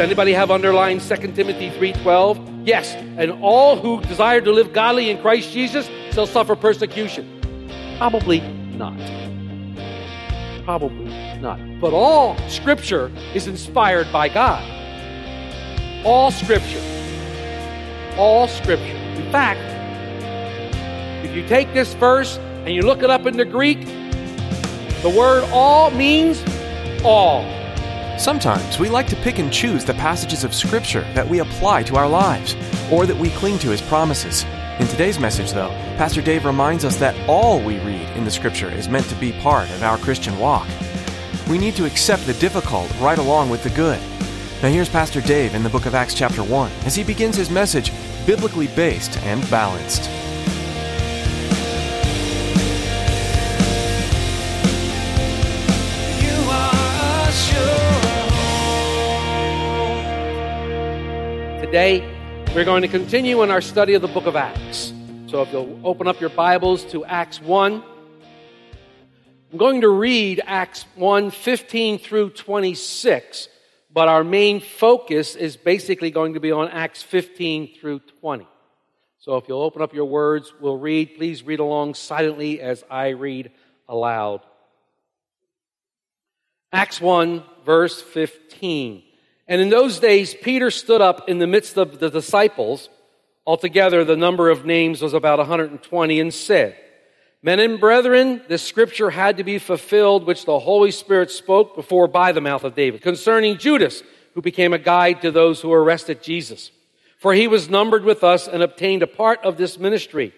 Anybody have underlined 2 Timothy 3:12? Yes, and all who desire to live godly in Christ Jesus shall suffer persecution. Probably not. Probably not. But all scripture is inspired by God. All scripture. All scripture. In fact, if you take this verse and you look it up in the Greek, the word all means all. Sometimes we like to pick and choose the passages of Scripture that we apply to our lives or that we cling to as promises. In today's message, though, Pastor Dave reminds us that all we read in the Scripture is meant to be part of our Christian walk. We need to accept the difficult right along with the good. Now, here's Pastor Dave in the book of Acts, chapter 1, as he begins his message biblically based and balanced. Today, we're going to continue in our study of the book of Acts. So if you'll open up your Bibles to Acts 1, I'm going to read Acts 1 15 through 26, but our main focus is basically going to be on Acts 15 through 20. So if you'll open up your words, we'll read. Please read along silently as I read aloud. Acts 1, verse 15. And in those days, Peter stood up in the midst of the disciples. Altogether, the number of names was about 120, and said, Men and brethren, this scripture had to be fulfilled, which the Holy Spirit spoke before by the mouth of David, concerning Judas, who became a guide to those who arrested Jesus. For he was numbered with us and obtained a part of this ministry.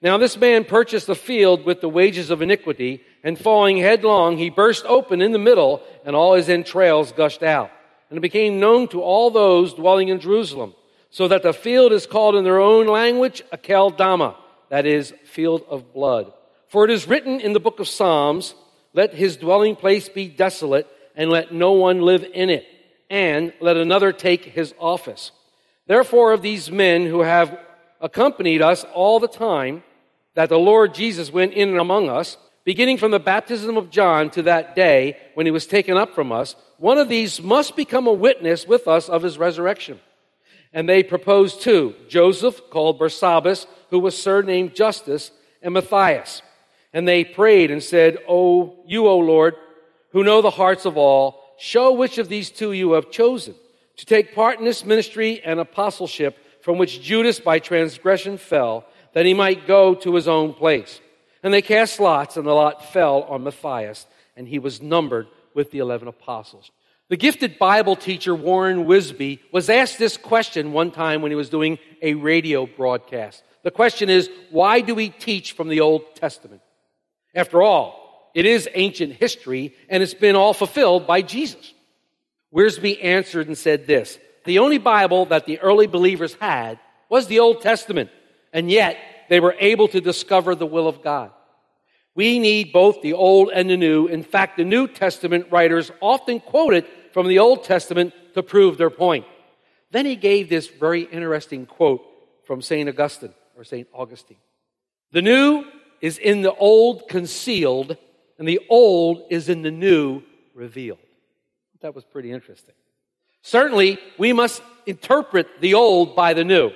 Now this man purchased a field with the wages of iniquity, and falling headlong, he burst open in the middle, and all his entrails gushed out. And it became known to all those dwelling in Jerusalem, so that the field is called in their own language Akeldama, that is, field of blood. For it is written in the book of Psalms, let his dwelling place be desolate, and let no one live in it, and let another take his office. Therefore, of these men who have accompanied us all the time that the Lord Jesus went in among us, beginning from the baptism of John to that day when he was taken up from us, one of these must become a witness with us of his resurrection. And they proposed two Joseph, called Barsabbas, who was surnamed Justus, and Matthias. And they prayed and said, O you, O Lord, who know the hearts of all, show which of these two you have chosen to take part in this ministry and apostleship from which Judas by transgression fell, that he might go to his own place. And they cast lots, and the lot fell on Matthias, and he was numbered with the eleven apostles. The gifted Bible teacher Warren Wiersbe was asked this question one time when he was doing a radio broadcast. The question is, why do we teach from the Old Testament? After all, it is ancient history, and it's been all fulfilled by Jesus. Wisby answered and said this The only Bible that the early believers had was the Old Testament, and yet they were able to discover the will of God. We need both the Old and the New. In fact, the New Testament writers often quoted from the Old Testament to prove their point. Then he gave this very interesting quote from St. Augustine or St. Augustine. The new is in the old concealed, and the old is in the new revealed. That was pretty interesting. Certainly, we must interpret the old by the new.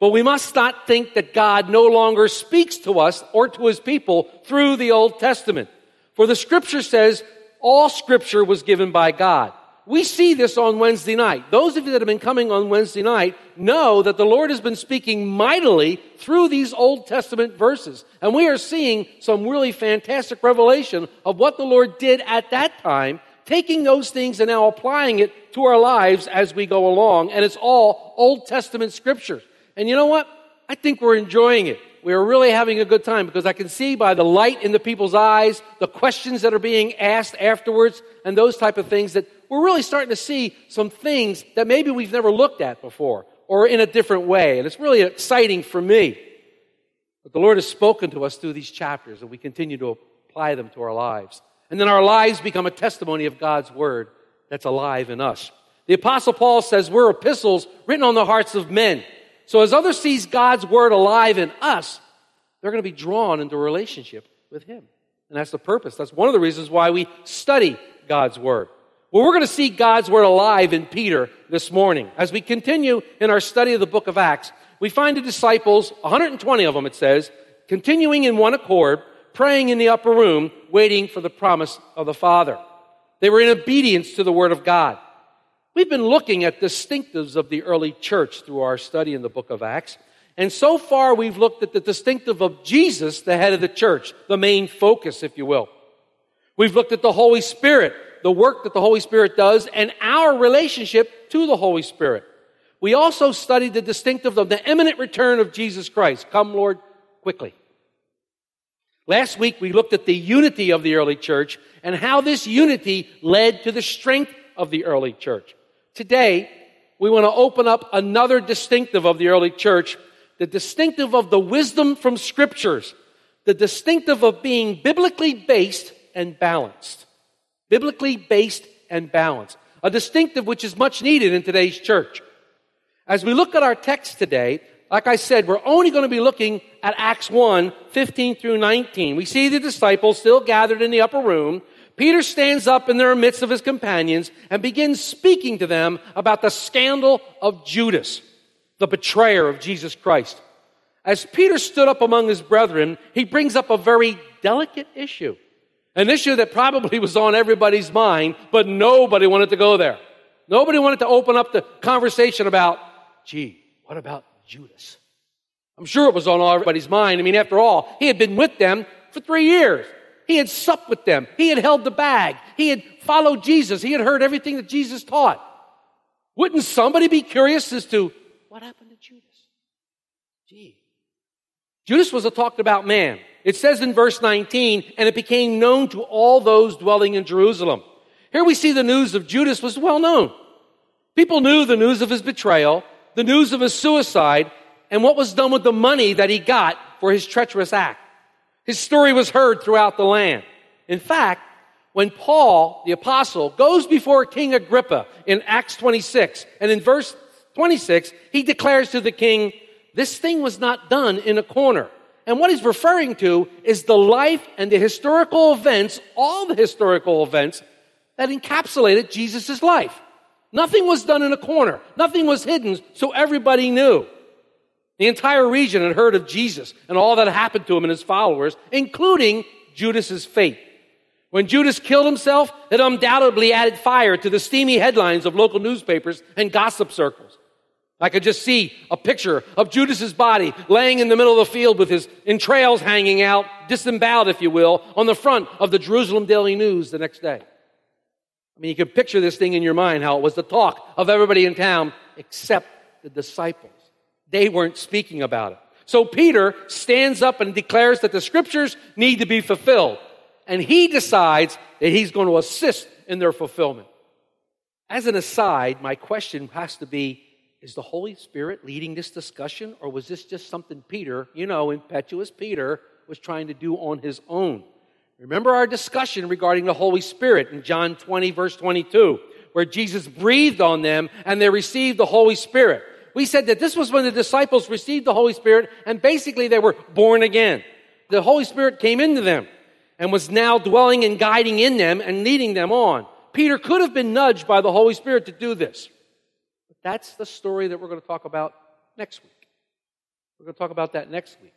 But we must not think that God no longer speaks to us or to his people through the Old Testament. For the scripture says all scripture was given by God. We see this on Wednesday night. Those of you that have been coming on Wednesday night know that the Lord has been speaking mightily through these Old Testament verses. And we are seeing some really fantastic revelation of what the Lord did at that time, taking those things and now applying it to our lives as we go along. And it's all Old Testament scriptures. And you know what? I think we're enjoying it. we are really having a good time because I can see by the light in the people's eyes, the questions that are being asked afterwards, and those type of things that we're really starting to see some things that maybe we've never looked at before or in a different way. And it's really exciting for me. But the Lord has spoken to us through these chapters, and we continue to apply them to our lives. And then our lives become a testimony of God's word that's alive in us. The apostle Paul says we're epistles written on the hearts of men. So as others sees God's word alive in us, they're going to be drawn into a relationship with him. And that's the purpose. That's one of the reasons why we study God's word. Well, we're going to see God's word alive in Peter this morning. As we continue in our study of the book of Acts, we find the disciples, 120 of them it says, continuing in one accord, praying in the upper room, waiting for the promise of the Father. They were in obedience to the word of God. We've been looking at distinctives of the early church through our study in the book of Acts. And so far, we've looked at the distinctive of Jesus, the head of the church, the main focus, if you will. We've looked at the Holy Spirit, the work that the Holy Spirit does, and our relationship to the Holy Spirit. We also studied the distinctive of the imminent return of Jesus Christ. Come, Lord, quickly. Last week, we looked at the unity of the early church and how this unity led to the strength of the early church. Today, we want to open up another distinctive of the early church, the distinctive of the wisdom from scriptures, the distinctive of being biblically based and balanced. Biblically based and balanced. A distinctive which is much needed in today's church. As we look at our text today, like I said, we're only going to be looking at Acts 1, 15 through 19. We see the disciples still gathered in the upper room. Peter stands up in the midst of his companions and begins speaking to them about the scandal of Judas, the betrayer of Jesus Christ. As Peter stood up among his brethren, he brings up a very delicate issue. An issue that probably was on everybody's mind, but nobody wanted to go there. Nobody wanted to open up the conversation about, gee, what about Judas? I'm sure it was on everybody's mind. I mean, after all, he had been with them for three years. He had supped with them. He had held the bag. He had followed Jesus. He had heard everything that Jesus taught. Wouldn't somebody be curious as to what happened to Judas? Gee. Judas was a talked about man. It says in verse 19, and it became known to all those dwelling in Jerusalem. Here we see the news of Judas was well known. People knew the news of his betrayal, the news of his suicide, and what was done with the money that he got for his treacherous act. His story was heard throughout the land. In fact, when Paul, the apostle, goes before King Agrippa in Acts 26, and in verse 26, he declares to the king, this thing was not done in a corner. And what he's referring to is the life and the historical events, all the historical events that encapsulated Jesus' life. Nothing was done in a corner. Nothing was hidden, so everybody knew. The entire region had heard of Jesus and all that happened to him and his followers, including Judas's fate. When Judas killed himself, it undoubtedly added fire to the steamy headlines of local newspapers and gossip circles. I could just see a picture of Judas's body laying in the middle of the field with his entrails hanging out, disemboweled, if you will, on the front of the Jerusalem Daily News the next day. I mean, you can picture this thing in your mind, how it was the talk of everybody in town except the disciples. They weren't speaking about it. So Peter stands up and declares that the scriptures need to be fulfilled. And he decides that he's going to assist in their fulfillment. As an aside, my question has to be is the Holy Spirit leading this discussion, or was this just something Peter, you know, impetuous Peter, was trying to do on his own? Remember our discussion regarding the Holy Spirit in John 20, verse 22, where Jesus breathed on them and they received the Holy Spirit. We said that this was when the disciples received the Holy Spirit and basically they were born again. The Holy Spirit came into them and was now dwelling and guiding in them and leading them on. Peter could have been nudged by the Holy Spirit to do this. But that's the story that we're going to talk about next week. We're going to talk about that next week.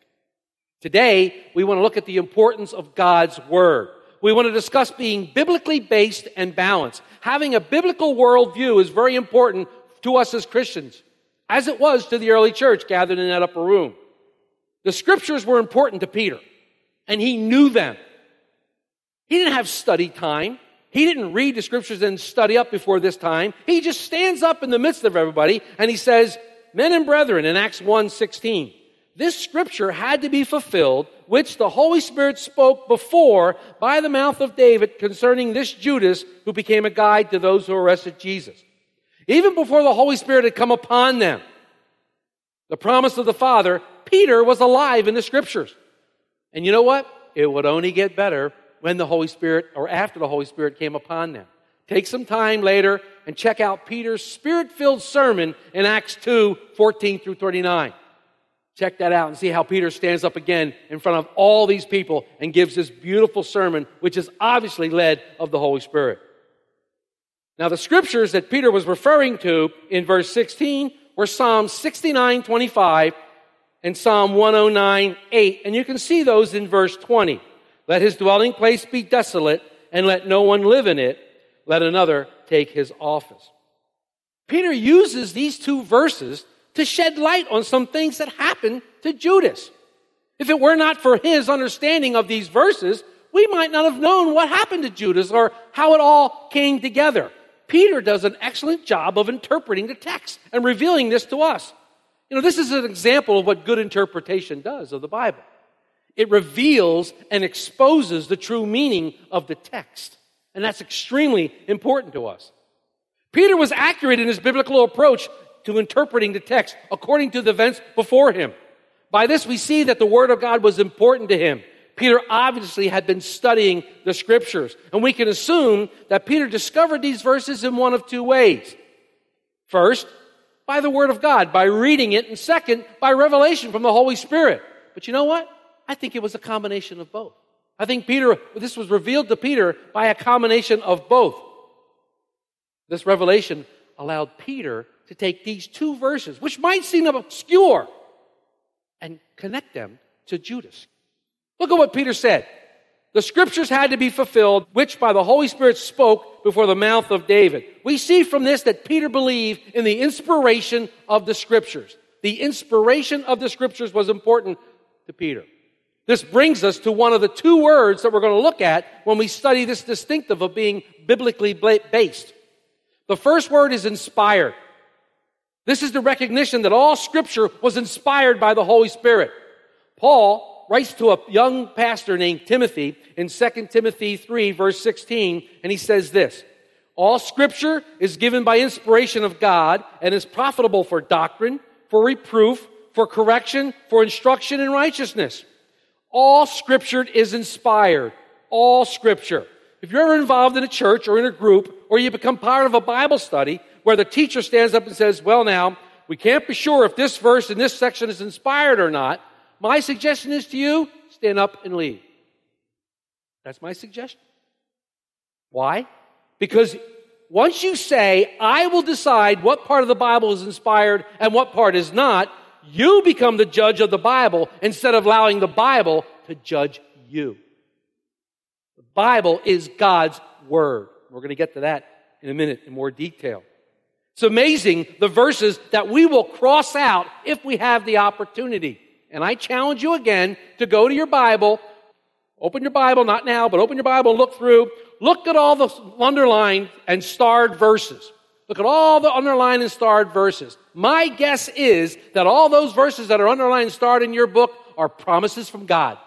Today, we want to look at the importance of God's Word. We want to discuss being biblically based and balanced. Having a biblical worldview is very important to us as Christians, as it was to the early church gathered in that upper room. The scriptures were important to Peter, and he knew them. He didn't have study time. He didn't read the scriptures and study up before this time. He just stands up in the midst of everybody and he says, Men and brethren, in Acts 1 16, this scripture had to be fulfilled, which the Holy Spirit spoke before by the mouth of David concerning this Judas who became a guide to those who arrested Jesus. Even before the Holy Spirit had come upon them, the promise of the Father, Peter was alive in the scriptures. And you know what? It would only get better when the Holy Spirit or after the Holy Spirit came upon them. Take some time later and check out Peter's spirit filled sermon in Acts 2 14 through 39. Check that out and see how Peter stands up again in front of all these people and gives this beautiful sermon, which is obviously led of the Holy Spirit. Now, the scriptures that Peter was referring to in verse 16 were Psalm 69 25 and Psalm 109 8. And you can see those in verse 20. Let his dwelling place be desolate, and let no one live in it. Let another take his office. Peter uses these two verses to shed light on some things that happened to Judas. If it were not for his understanding of these verses, we might not have known what happened to Judas or how it all came together. Peter does an excellent job of interpreting the text and revealing this to us. You know, this is an example of what good interpretation does of the Bible. It reveals and exposes the true meaning of the text. And that's extremely important to us. Peter was accurate in his biblical approach to interpreting the text according to the events before him. By this, we see that the Word of God was important to him. Peter obviously had been studying the Scriptures, and we can assume that Peter discovered these verses in one of two ways. First, by the Word of God, by reading it, and second, by revelation from the Holy Spirit. But you know what? I think it was a combination of both. I think Peter, this was revealed to Peter by a combination of both. This revelation allowed Peter to take these two verses, which might seem obscure, and connect them to Judas. Look at what Peter said. The scriptures had to be fulfilled, which by the Holy Spirit spoke before the mouth of David. We see from this that Peter believed in the inspiration of the scriptures. The inspiration of the scriptures was important to Peter. This brings us to one of the two words that we're going to look at when we study this distinctive of being biblically based. The first word is inspired. This is the recognition that all scripture was inspired by the Holy Spirit. Paul writes to a young pastor named Timothy in 2 Timothy 3 verse 16, and he says this, all scripture is given by inspiration of God and is profitable for doctrine, for reproof, for correction, for instruction in righteousness. All scripture is inspired. All scripture. If you're ever involved in a church or in a group, or you become part of a Bible study where the teacher stands up and says, well now, we can't be sure if this verse in this section is inspired or not, my suggestion is to you, stand up and leave. That's my suggestion. Why? Because once you say, I will decide what part of the Bible is inspired and what part is not, you become the judge of the Bible instead of allowing the Bible to judge you. The Bible is God's Word. We're going to get to that in a minute in more detail. It's amazing the verses that we will cross out if we have the opportunity. And I challenge you again to go to your Bible, open your Bible, not now, but open your Bible and look through. Look at all the underlined and starred verses. Look at all the underlined and starred verses. My guess is that all those verses that are underlined and starred in your book are promises from God.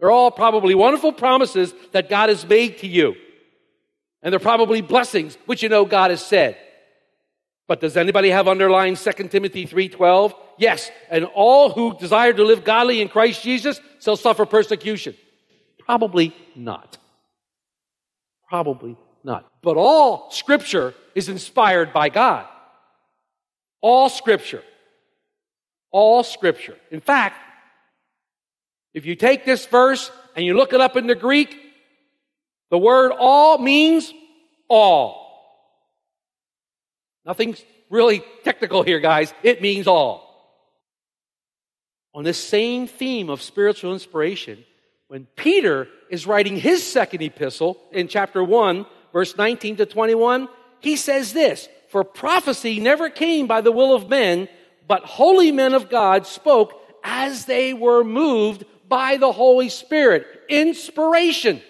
They're all probably wonderful promises that God has made to you. And they're probably blessings, which you know God has said. But does anybody have underlined 2 Timothy 3:12? Yes, and all who desire to live godly in Christ Jesus shall suffer persecution. Probably not. Probably not. But all scripture is inspired by God. All scripture. All scripture. In fact, if you take this verse and you look it up in the Greek, the word all means all. Nothing's really technical here, guys. It means all. On this same theme of spiritual inspiration, when Peter is writing his second epistle in chapter 1, verse 19 to 21, he says this For prophecy never came by the will of men, but holy men of God spoke as they were moved by the Holy Spirit. Inspiration.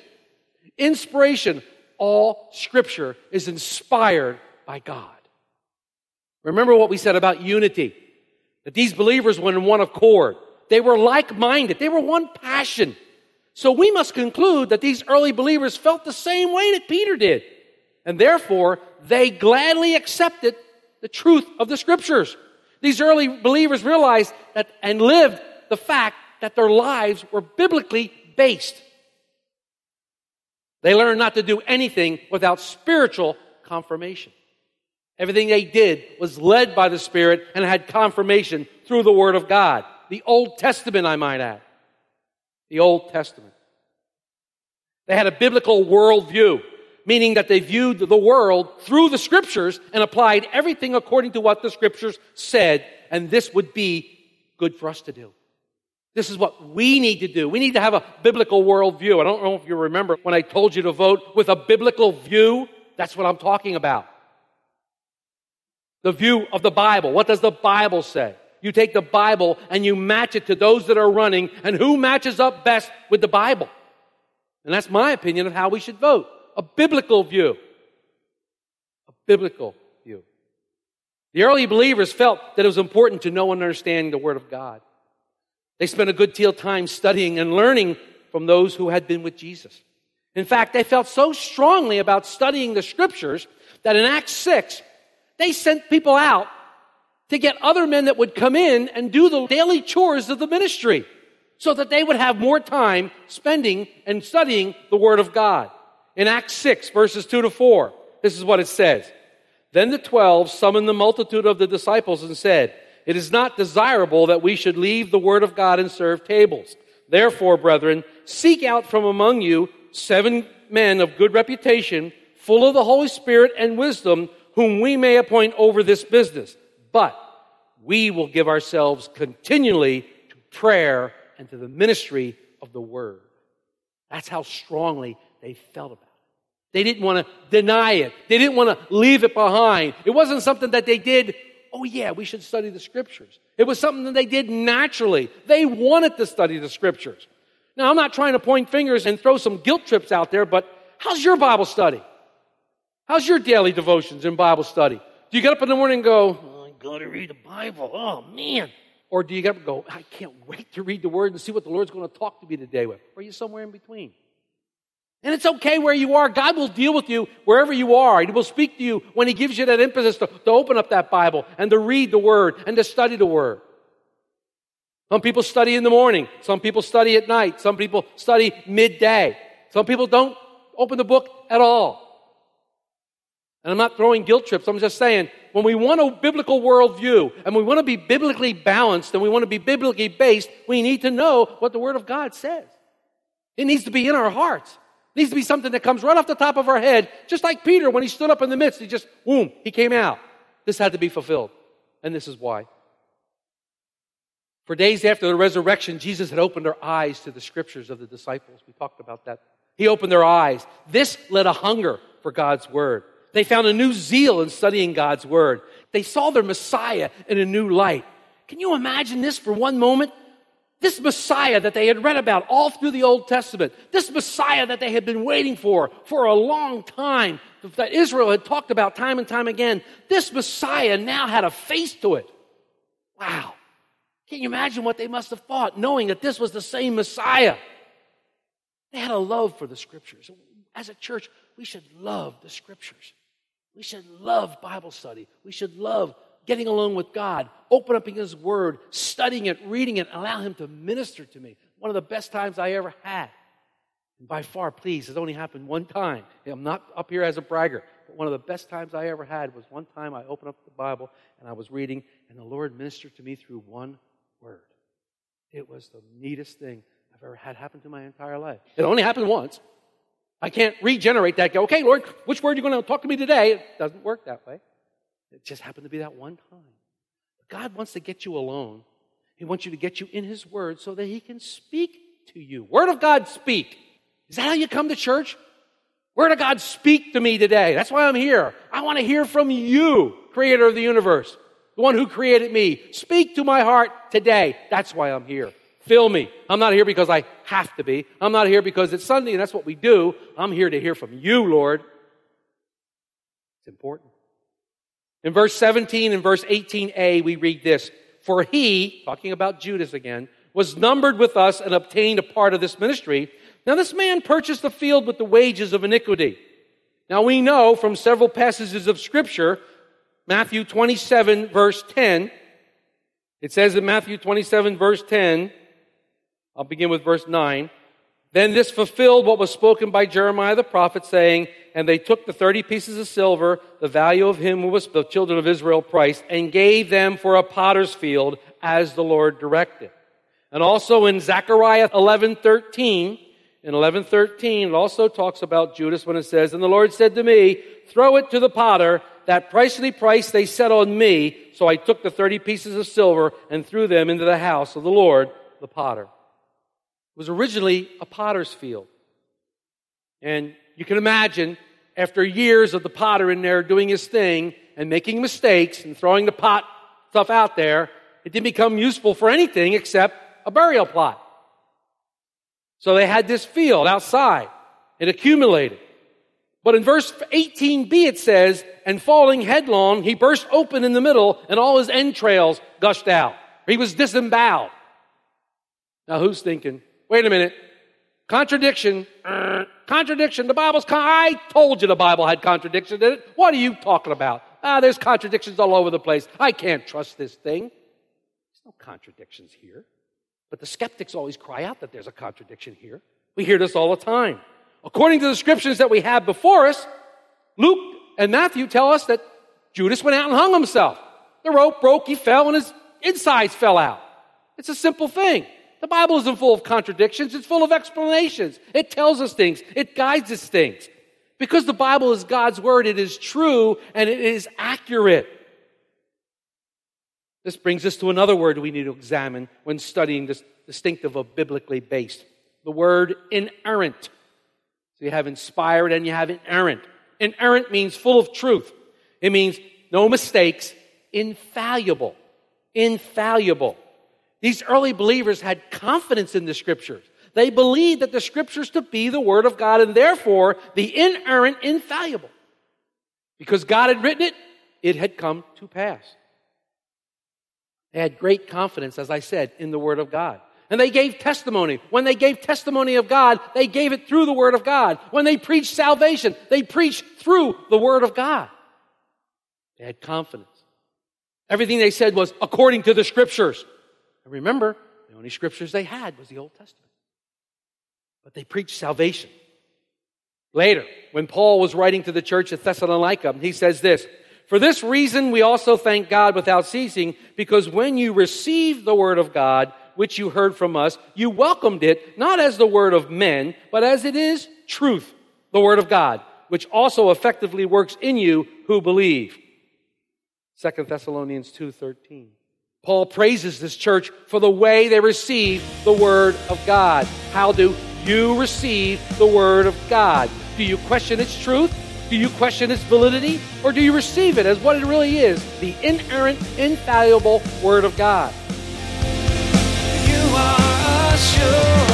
Inspiration. All scripture is inspired by God. Remember what we said about unity. That these believers were in one accord. They were like minded. They were one passion. So we must conclude that these early believers felt the same way that Peter did. And therefore, they gladly accepted the truth of the scriptures. These early believers realized that and lived the fact that their lives were biblically based. They learned not to do anything without spiritual confirmation. Everything they did was led by the Spirit and had confirmation through the Word of God. The Old Testament, I might add. The Old Testament. They had a biblical worldview, meaning that they viewed the world through the Scriptures and applied everything according to what the Scriptures said, and this would be good for us to do. This is what we need to do. We need to have a biblical worldview. I don't know if you remember when I told you to vote with a biblical view. That's what I'm talking about. The view of the Bible. What does the Bible say? You take the Bible and you match it to those that are running, and who matches up best with the Bible? And that's my opinion of how we should vote. A biblical view. A biblical view. The early believers felt that it was important to know and understand the Word of God. They spent a good deal of time studying and learning from those who had been with Jesus. In fact, they felt so strongly about studying the scriptures that in Acts 6, they sent people out to get other men that would come in and do the daily chores of the ministry so that they would have more time spending and studying the Word of God. In Acts 6, verses 2 to 4, this is what it says. Then the twelve summoned the multitude of the disciples and said, It is not desirable that we should leave the Word of God and serve tables. Therefore, brethren, seek out from among you seven men of good reputation, full of the Holy Spirit and wisdom, whom we may appoint over this business. But we will give ourselves continually to prayer and to the ministry of the word. That's how strongly they felt about it. They didn't want to deny it. They didn't want to leave it behind. It wasn't something that they did, oh yeah, we should study the scriptures. It was something that they did naturally. They wanted to study the scriptures. Now, I'm not trying to point fingers and throw some guilt trips out there, but how's your Bible study? How's your daily devotions and Bible study? Do you get up in the morning and go, oh, I got to read the Bible. Oh, man. Or do you get up and go, I can't wait to read the Word and see what the Lord's going to talk to me today with? Or are you somewhere in between? And it's okay where you are. God will deal with you wherever you are. He will speak to you when He gives you that impetus to, to open up that Bible and to read the Word and to study the Word. Some people study in the morning. Some people study at night. Some people study midday. Some people don't open the book at all. And I'm not throwing guilt trips. I'm just saying, when we want a biblical worldview and we want to be biblically balanced and we want to be biblically based, we need to know what the Word of God says. It needs to be in our hearts. It needs to be something that comes right off the top of our head, just like Peter when he stood up in the midst. He just, boom, he came out. This had to be fulfilled. And this is why. For days after the resurrection, Jesus had opened their eyes to the scriptures of the disciples. We talked about that. He opened their eyes. This led a hunger for God's word. They found a new zeal in studying God's Word. They saw their Messiah in a new light. Can you imagine this for one moment? This Messiah that they had read about all through the Old Testament, this Messiah that they had been waiting for for a long time, that Israel had talked about time and time again, this Messiah now had a face to it. Wow. Can you imagine what they must have thought knowing that this was the same Messiah? They had a love for the scriptures. As a church, we should love the scriptures. We should love Bible study. We should love getting along with God, open up His Word, studying it, reading it, allow Him to minister to me. One of the best times I ever had. And by far, please, it's only happened one time. I'm not up here as a bragger, but one of the best times I ever had was one time I opened up the Bible and I was reading, and the Lord ministered to me through one word. It was the neatest thing I've ever had happen to my entire life. It only happened once. I can't regenerate that. Go, okay, Lord, which word are you going to talk to me today? It doesn't work that way. It just happened to be that one time. God wants to get you alone. He wants you to get you in His Word so that He can speak to you. Word of God, speak. Is that how you come to church? Word of God, speak to me today. That's why I'm here. I want to hear from you, Creator of the universe, the one who created me. Speak to my heart today. That's why I'm here. Fill me. I'm not here because I have to be. I'm not here because it's Sunday and that's what we do. I'm here to hear from you, Lord. It's important. In verse 17 and verse 18a, we read this For he, talking about Judas again, was numbered with us and obtained a part of this ministry. Now this man purchased the field with the wages of iniquity. Now we know from several passages of scripture, Matthew 27 verse 10, it says in Matthew 27 verse 10, I'll begin with verse 9, then this fulfilled what was spoken by Jeremiah the prophet, saying, And they took the thirty pieces of silver, the value of him who was the children of Israel priced, and gave them for a potter's field, as the Lord directed. And also in Zechariah 11, 13, in 11:13 it also talks about Judas when it says, "And the Lord said to me, throw it to the potter, that pricely price they set on me, so I took the 30 pieces of silver and threw them into the house of the Lord, the potter." Was originally a potter's field. And you can imagine after years of the potter in there doing his thing and making mistakes and throwing the pot stuff out there, it didn't become useful for anything except a burial plot. So they had this field outside. It accumulated. But in verse 18b it says, and falling headlong, he burst open in the middle and all his entrails gushed out. He was disemboweled. Now who's thinking, wait a minute, contradiction, contradiction, the Bible's, con- I told you the Bible had contradictions in it. What are you talking about? Ah, there's contradictions all over the place. I can't trust this thing. There's no contradictions here. But the skeptics always cry out that there's a contradiction here. We hear this all the time. According to the scriptures that we have before us, Luke and Matthew tell us that Judas went out and hung himself. The rope broke, he fell, and his insides fell out. It's a simple thing. The Bible isn't full of contradictions, it's full of explanations. It tells us things, it guides us things. Because the Bible is God's word, it is true and it is accurate. This brings us to another word we need to examine when studying this distinctive of biblically based. The word inerrant. So you have inspired and you have inerrant. Inerrant means full of truth. It means no mistakes, infallible. Infallible. These early believers had confidence in the scriptures. They believed that the scriptures to be the word of God and therefore the inerrant, infallible. Because God had written it, it had come to pass. They had great confidence, as I said, in the Word of God. And they gave testimony. When they gave testimony of God, they gave it through the Word of God. When they preached salvation, they preached through the Word of God. They had confidence. Everything they said was according to the Scriptures. And remember, the only Scriptures they had was the Old Testament. But they preached salvation. Later, when Paul was writing to the church at Thessalonica, he says this, for this reason, we also thank God without ceasing, because when you received the word of God, which you heard from us, you welcomed it not as the word of men, but as it is truth, the word of God, which also effectively works in you who believe. 2 Thessalonians 2:13. Paul praises this church for the way they receive the word of God. How do you receive the word of God? Do you question its truth? Do you question its validity? Or do you receive it as what it really is the inerrant, infallible Word of God? You are a sure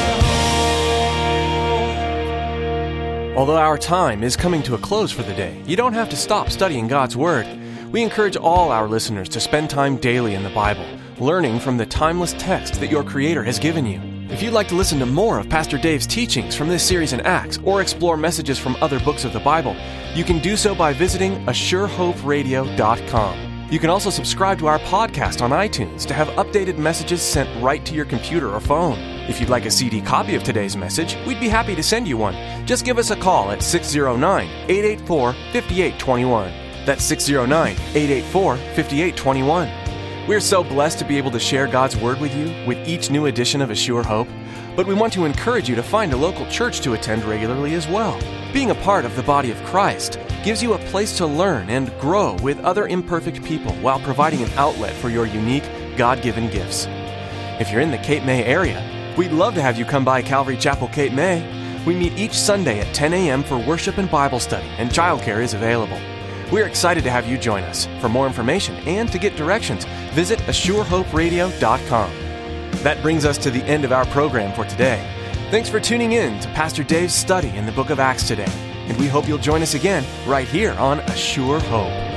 Although our time is coming to a close for the day, you don't have to stop studying God's Word. We encourage all our listeners to spend time daily in the Bible, learning from the timeless text that your Creator has given you. If you'd like to listen to more of Pastor Dave's teachings from this series in Acts or explore messages from other books of the Bible, you can do so by visiting ASureHopeRadio.com. You can also subscribe to our podcast on iTunes to have updated messages sent right to your computer or phone. If you'd like a CD copy of today's message, we'd be happy to send you one. Just give us a call at 609 884 5821. That's 609 884 5821. We're so blessed to be able to share God's Word with you with each new edition of A Sure Hope, but we want to encourage you to find a local church to attend regularly as well. Being a part of the body of Christ gives you a place to learn and grow with other imperfect people while providing an outlet for your unique, God given gifts. If you're in the Cape May area, we'd love to have you come by Calvary Chapel, Cape May. We meet each Sunday at 10 a.m. for worship and Bible study, and childcare is available. We're excited to have you join us. For more information and to get directions, visit ASureHopeRadio.com. That brings us to the end of our program for today. Thanks for tuning in to Pastor Dave's study in the book of Acts today, and we hope you'll join us again right here on A Sure Hope.